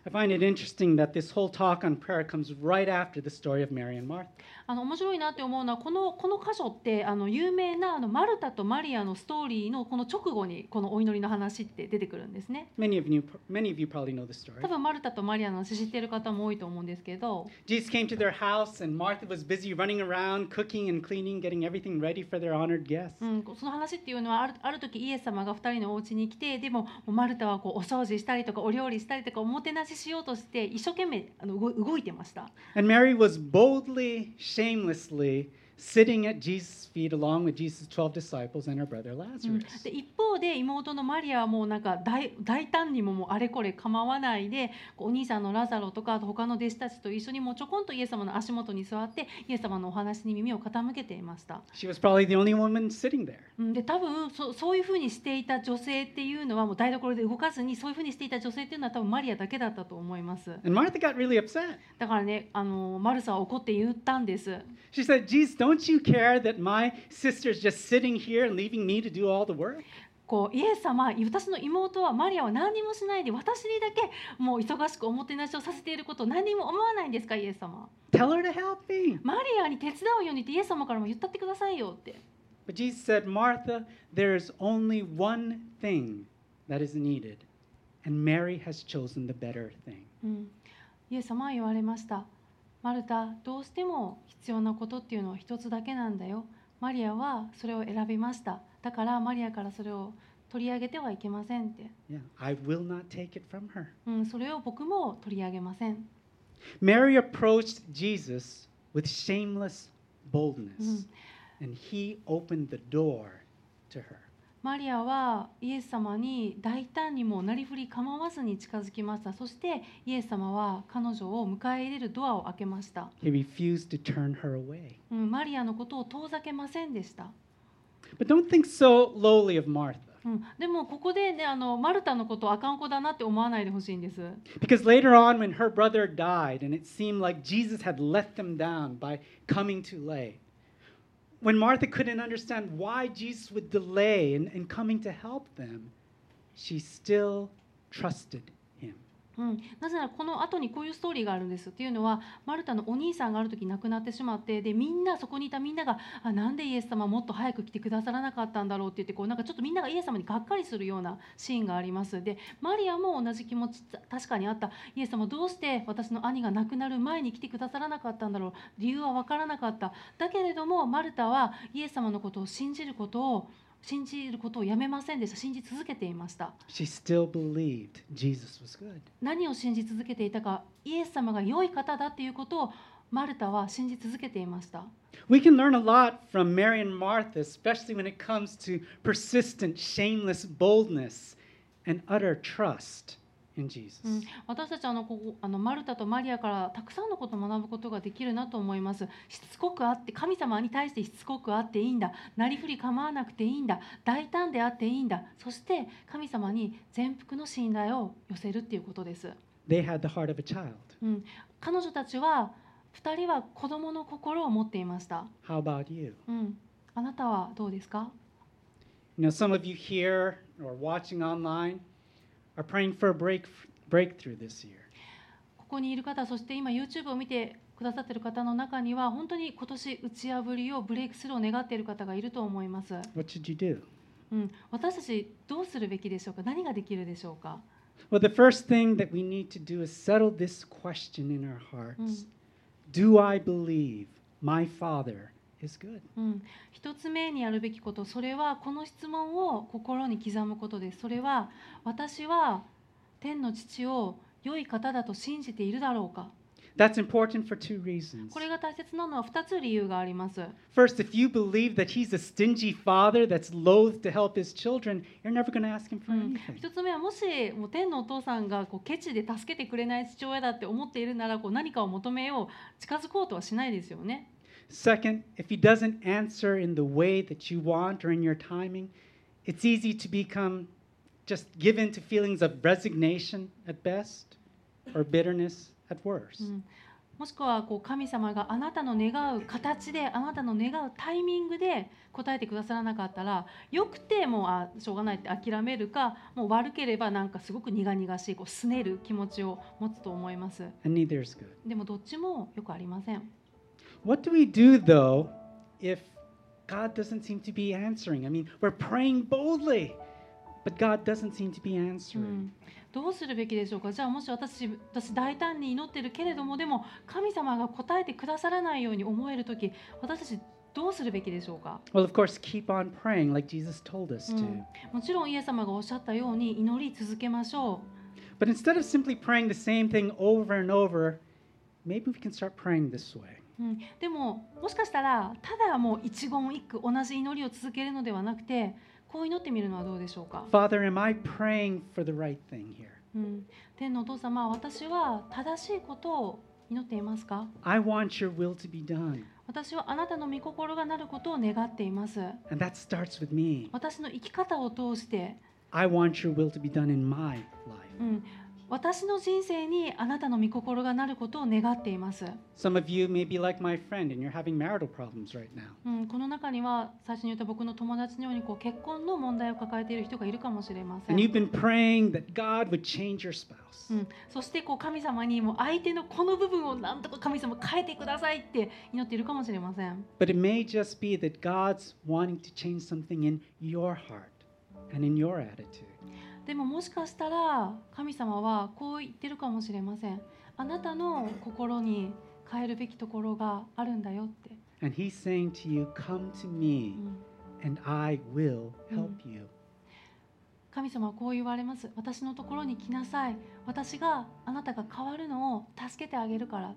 I find it interesting that this whole talk on prayer comes right after the story of Mary and Martha. あの面白いなって思うのはこのこの箇所ってあの有名なあのマルタとマリアのストーリーのこの直後にこのお祈りの話って出てくるんですね。Many of you, many of you probably know the story. 多分マルタとマリアの話知ってる方も多いと思うんですけど Jesus came to their house, and Martha was busy running around, cooking and cleaning, getting everything ready for their honored guests. うん、その話っていうのはあるある時イエス様が2人のお家に来てでもマルタはこうお掃除したりとかお料理したりとかおもてなししようとして一生懸命あの動いてました。And Mary was boldly, shamelessly sitting at Jesus' feet along with Jesus' 12 disciples and her brother うん Lazarus. で一方で妹のマリアはもうなんか大大胆にももうあれこれ構わないでお兄さんのラザロとかあと他の弟子たちと一緒にもうちょこんとイエス様の足元に座ってイエス様のお話に耳を傾けていました。She was probably the only woman sitting there. うんで多分そそういうふうにしていた女性っていうのはもう台所で動かずにそういうふうにしていた女性っていうのは多分マリアだけだったと思います。And Martha got really upset. だからねあのマルサは怒って言ったんです。She said, Jesus, don't you care that my sister's just sitting here and leaving me to do all the work? こうイエス様私の妹はマリアは何にもしないで私にだけもう忙しくおもてなしをさせていることを何にも思わないんですかイエス様 Tell her to help me. マリアに手伝うようにってイエス様からも言ったってくださいよって。But Jesus said, Martha, there's only one thing that is needed, and Mary has chosen the better thing. うん、イエス様は言われました。マルタ、どうしても必要なことっていうのは一つだけなんだよ。マリアはそれを選びました。だからマリアからそれを取り上げてはいけませんって。Yeah, I will not take it from her. うん、それを僕も取り上げません。Mary approached Jesus with shameless boldness, Mm. and he opened the door to her. マリアはイエス様に大胆にもなりふり構わずに近づきました。そしてイエス様は彼女を迎え入れるドアを開けました。He refused to turn her away. うん、マリアのことを遠ざけませんでした。But don't think so lowly of Martha, うん、でもここでねあのマルタのことをあかん子だなって思わないでほしいんです。because later on, when her brother died, and it seemed like Jesus had let them down by coming too late, when Martha couldn't understand why Jesus would delay in, in coming to help them, she still trusted. うん、なぜならこの後にこういうストーリーがあるんですっていうのはマルタのお兄さんがある時亡くなってしまってでみんなそこにいたみんながあなんでイエス様もっと早く来てくださらなかったんだろうって言ってこうなんかちょっとみんながイエス様にがっかりするようなシーンがあります。でマリアも同じ気持ち確かにあった。イエス様どうして私の兄が亡くなる前に来てくださらなかったんだろう。理由は分からなかった。だけれどもマルタはイエス様のことを信じることを信じることをやめませんでした信じ続けていました She still believed Jesus was good. 何を信じ続けていたかイエス様が良い方だということをマルタは信じ続けていました。We can learn a lot from Mary and Martha, especially when it comes to persistent, shameless boldness and utter trust in Jesus. うん、私たちはあのここあのマルタとマリアからたくさんのことを学ぶことができるなと思います。しつこくあって神様に対してしつこくあっていいんだ。なりふり構わなくていいんだ。大胆であっていいんだ。そして神様に全幅の信頼を寄せるっていうことです。They had the heart of a child. うん、彼女たちは2人は子供の心を持っていました。How about you? うん、あなたはどうですか？You know, some of you here or watching online are praying for a break, breakthrough this year. ここにいる方そして今 YouTube を見てくださっている方の中には本当に今年打ち破りをブレイクスルーを願っている方がいると思います、What should you do? うん、私たちどうするべきでしょうか何ができるでしょうか Well, the first thing that we need to do is settle this question in our hearts Do I believe my Father is うん、一つ目にやるべきことそれはこの質問を心に刻むことです。それは私は天の父を良い方だと信じているだろうか。これが大切なのは二つ理由があります、一つ目はもしもう天のお父さんがこうケチで助けてくれない父親だって思っているならこう何かを求めよう近づこうとはしないですよね。Second, if he doesn't answer in the way that you want or in your timing, it's easy to become just given to feelings of resignation at best or bitterness at worst. うんもしくはこう神様があなたの願う形であなたの願うタイミングで答えてくださらなかったらよくてもうあしょうがないって諦めるかもう悪ければなんかすごく苦々しいこう拗ねる気持ちを持つと思います And neither is good. でもどっちもよくありません What do we do though if God doesn't seem to be answering? I mean, we're praying boldly, but God doesn't seem to be う answering. んどうするべきでしょうかじゃあもし私私大胆に祈ってるけれどもでも神様が答えてくださらないように思える時私たちどうするべきでしょうか Well, of course, keep on praying like Jesus told us う to. んもちろんイエス様がおっしゃったように祈り続けましょう But instead of simply praying the same thing over and over, maybe we can start praying this way. うん、でももしかしたらただもう一言一句同じ祈りを続けるのではなくてこう祈ってみるのはどうでしょうか、Father, am I praying for the right thing here? うん、天のお父様私は正しいことを祈っていますか I want your will to be done. 私はあなたの御心がなることを願っています And that starts with me. 私の生き方を通して、I want your will to be done in my life. うん、私の人生にあなたの御心がなることを願っています。この中には最初に言った僕の友達のようにこう結婚の問題を抱えている人がいるかもしれません。そしてこう神様にも相手のこの部分を何とか神様変えてくださいって祈っているかもしれません。でももしかしたら神様はこう言ってるかもしれません。あなたの心に変えるべきところがあるんだよって。And He's saying to you, Come to う me ん and I will help you. 神様はこう言われます。私のところに来なさい。私があなたが変わるのを助けてあげるから。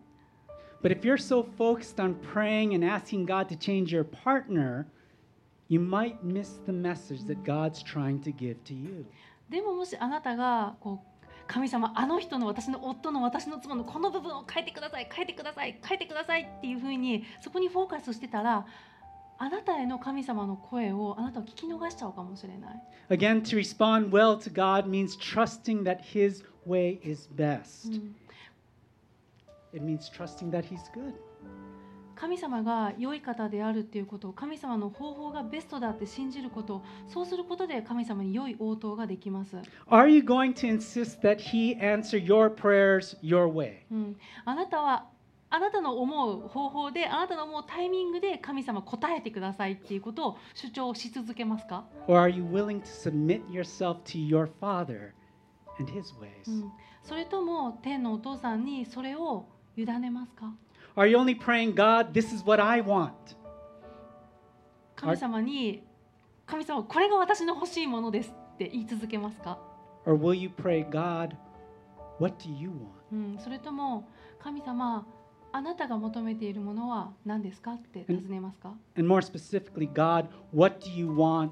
But if you're so focused on praying and asking God to change your partner, you might miss the message that God's trying to give to you. でももしあなたがこう神様あの人の私の夫の私の妻のこの部分を変えてください変えてください変えてくださいっていうふうにそこにフォーカスしてたらあなたへの神様の声をあなたは聞き逃しちゃうかもしれない。Again, to respond well to God means trusting that His way is う best. ん It means trusting that He's good. 神様が良い方であるっていうこと神様の方法がベストだって信じることそうすることで神様に良い応答ができます、Are you going to insist that He answer your prayers your way? うん、あなたはあなたの思う方法であなたの思うタイミングで神様答えてくださいっていうことを主張し続けますか？Or are you willing to submit yourself to your Father and His ways? うん、それとも天のお父さんにそれを委ねますか？Are you only praying, God, this is what I want? 神様に神様これが私の欲しいものですって言い続けますか、Or will you pray, God, what do you want? うん、それとも神様あなたが求めているものは何ですかって尋ねますか And more specifically, God, what do you want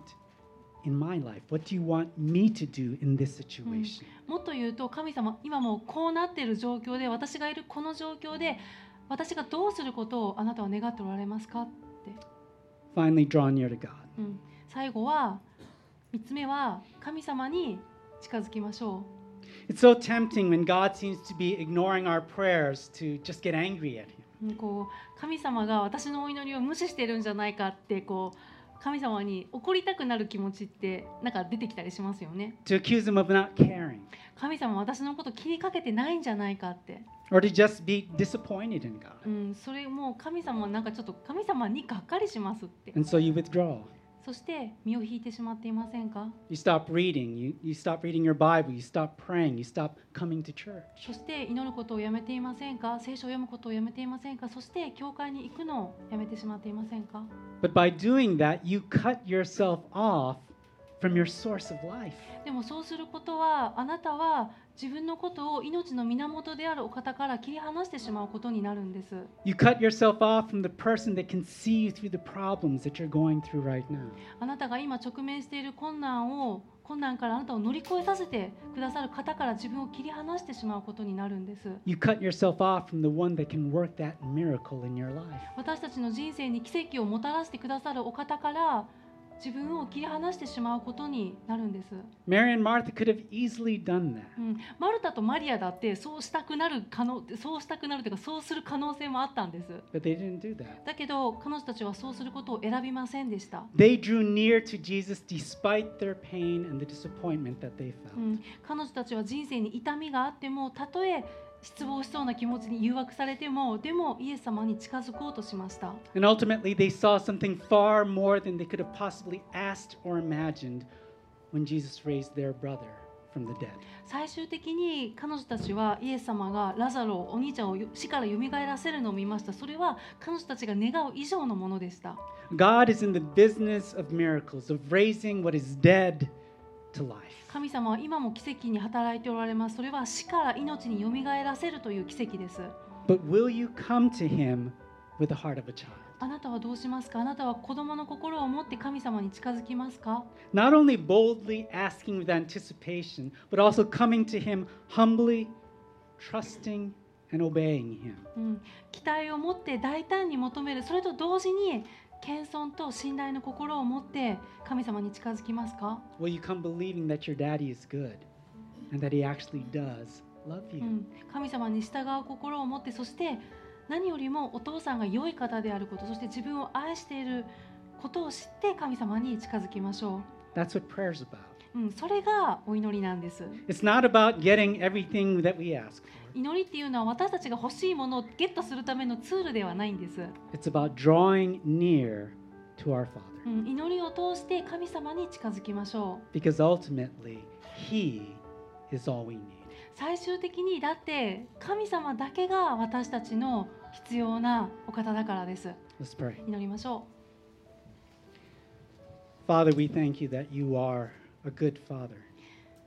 in my life? What do you want me to do in this situation? もっと言うと神様今もうこうなっている状況で私がいるこの状況で私がどうすることをあなたは願っておられますかって、Finally, draw near to God. うん、最後は3つ目は神様に近づきましょう It's so tempting when God seems to be ignoring our prayers to just get angry at Him. うんこう神様が私のお祈りを無視してるんじゃないかってこう神様に怒りたくなる気持ちってなんか出てきたりしますよね to accuse him of not caring, 神様私のこと気にかけてないんじゃないかって、or to just be disappointed in God. うん、それもう神様はなんかちょっと神様にがっかりしますって And so you withdraw. そして身を引いてしまっていませんか You stop reading. You, you stop reading your Bible. You stop praying. You stop coming to church. そして祈ることをやめていませんか聖書を読むことをやめていませんかそして教会に行くのをやめてしまっていませんか But by doing that, you cut yourself off from your source of life. でもそうすることはあなたは自分のことを命の源であるお方から切り離してしまうことになるんです。You cut yourself off from the person that can see you through the problems that you're going through right now. あなたが今直面している困難を困難からあなたを乗り越えさせてくださる方から自分を切り離してしまうことになるんです。You cut yourself off from the one that can work that miracle in your life. 私たちの人生に奇跡をもたらしてくださるお方から自分を切り離してしまうことになるんです。マルタとマリアだって、そうしたくなる可能、そうしたくなるというか、そうする可能性もあったんです。だけど、彼女たちはそうすることを選びませんでした。彼女たちは人生に痛みがあっても、たとえ、失望しそうな気持ちに誘惑されてもでもイエス様に近づこうとしました。最終的に彼女たちはイエス様がラザロお兄ちゃんを死から蘇らせるのを見ました。それは彼女たちが願う以上のものでした。God is in the business of miracles, of raising what is dead to life. 神様は今も奇跡に働いておられます。それは死から命によみがえらせるという奇跡です。あなたはどうしますか？あなたは子供の心を持って神様に近づきますか？Not only boldly asking with anticipation, but also coming to Him humbly, trusting, and obeying Him. 期待を持って大胆に求める。それと同時に謙遜と信頼の心を持って神様に近づきますか？神様に従う心を持ってそして何よりもお父さんが良い方であることそして自分を愛していることを知って神様に近づきましょう。うん、それがお祈りなんです。祈りっていうのは私たちが欲しいものをゲットするためのツールではないんです、It's about drawing near to our Father. うん、祈りを通して神様に近づきましょう Because ultimately, He is all we need. 最終的にだって神様だけが私たちの必要なお方だからです Let's pray. 祈りましょ Father, we thank you that you are a good Father.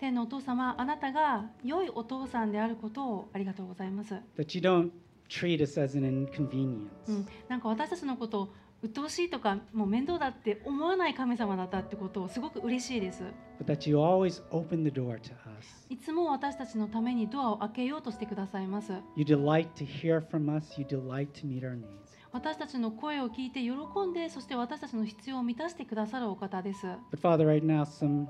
う天のお父様あなたが良いお父さんであることをありがとうございます、That you don't treat us as an inconvenience. うん、なんか私たちのことを鬱陶しいとかもう面倒だって思わない神様だったってことをすごく嬉しいです but that you always open the door to us. いつも私たちのためにドアを開けようとしてくださいます You delight to hear from us, you delight to meet our needs. 私たちの声を聞いて喜んでそして私たちの必要を満たしてくださるお方です But Father, right now, some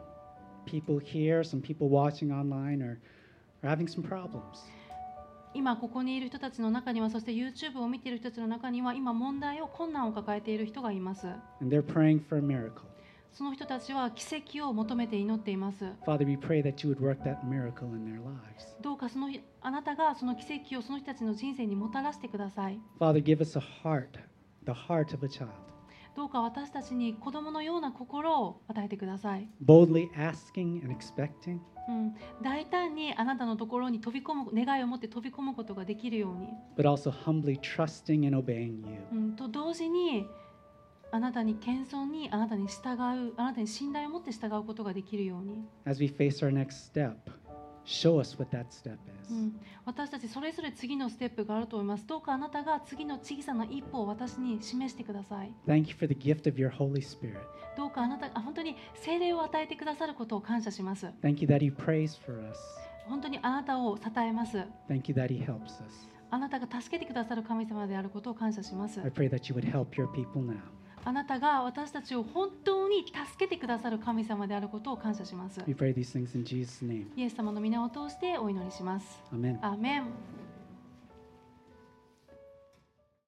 people here, some people watching online are, are having some problems. 今ここにいる人たちの中にはそして YouTube を見ている人たちの中には今問題を困難を抱えている人がいます And they're praying for a miracle. その人たちは奇跡を求めて祈っています Father, we pray that you would work that miracle in their lives. どうかそのあなたがその奇跡をその人たちの人生にもたらしてください Father, give us a heart, the heart of a child, どうか私たちに子供のような心を与えてください、boldly asking and expecting, うん、大胆にあなたのところに飛び込む願いを持って飛び込むことができるように、but also humbly trusting and obeying you. うん、と同時にあなたに謙遜にあなたに従うあなたに信頼を持って従うことができるように。As we face our next step, show us what that step う is. ん、私たちそれぞれ次のステップがあると思います。どうかあなたが次の小さな一歩を私に示してください。Thank you for the gift of your Holy Spirit. どうかあなたが本当に聖霊を与えてくださることを感謝します。Thank you that He prays for us. 本当にあなたを称えます。Thank you that He helps us. あなたが助けてくださる神様であることを感謝します。I pray that you would help your people now. あなたが私たちを本当に助けてくださる神様であることを感謝します。We pray these things in Jesus' name. イエス様の皆を通してお祈りします。Amen. アーメン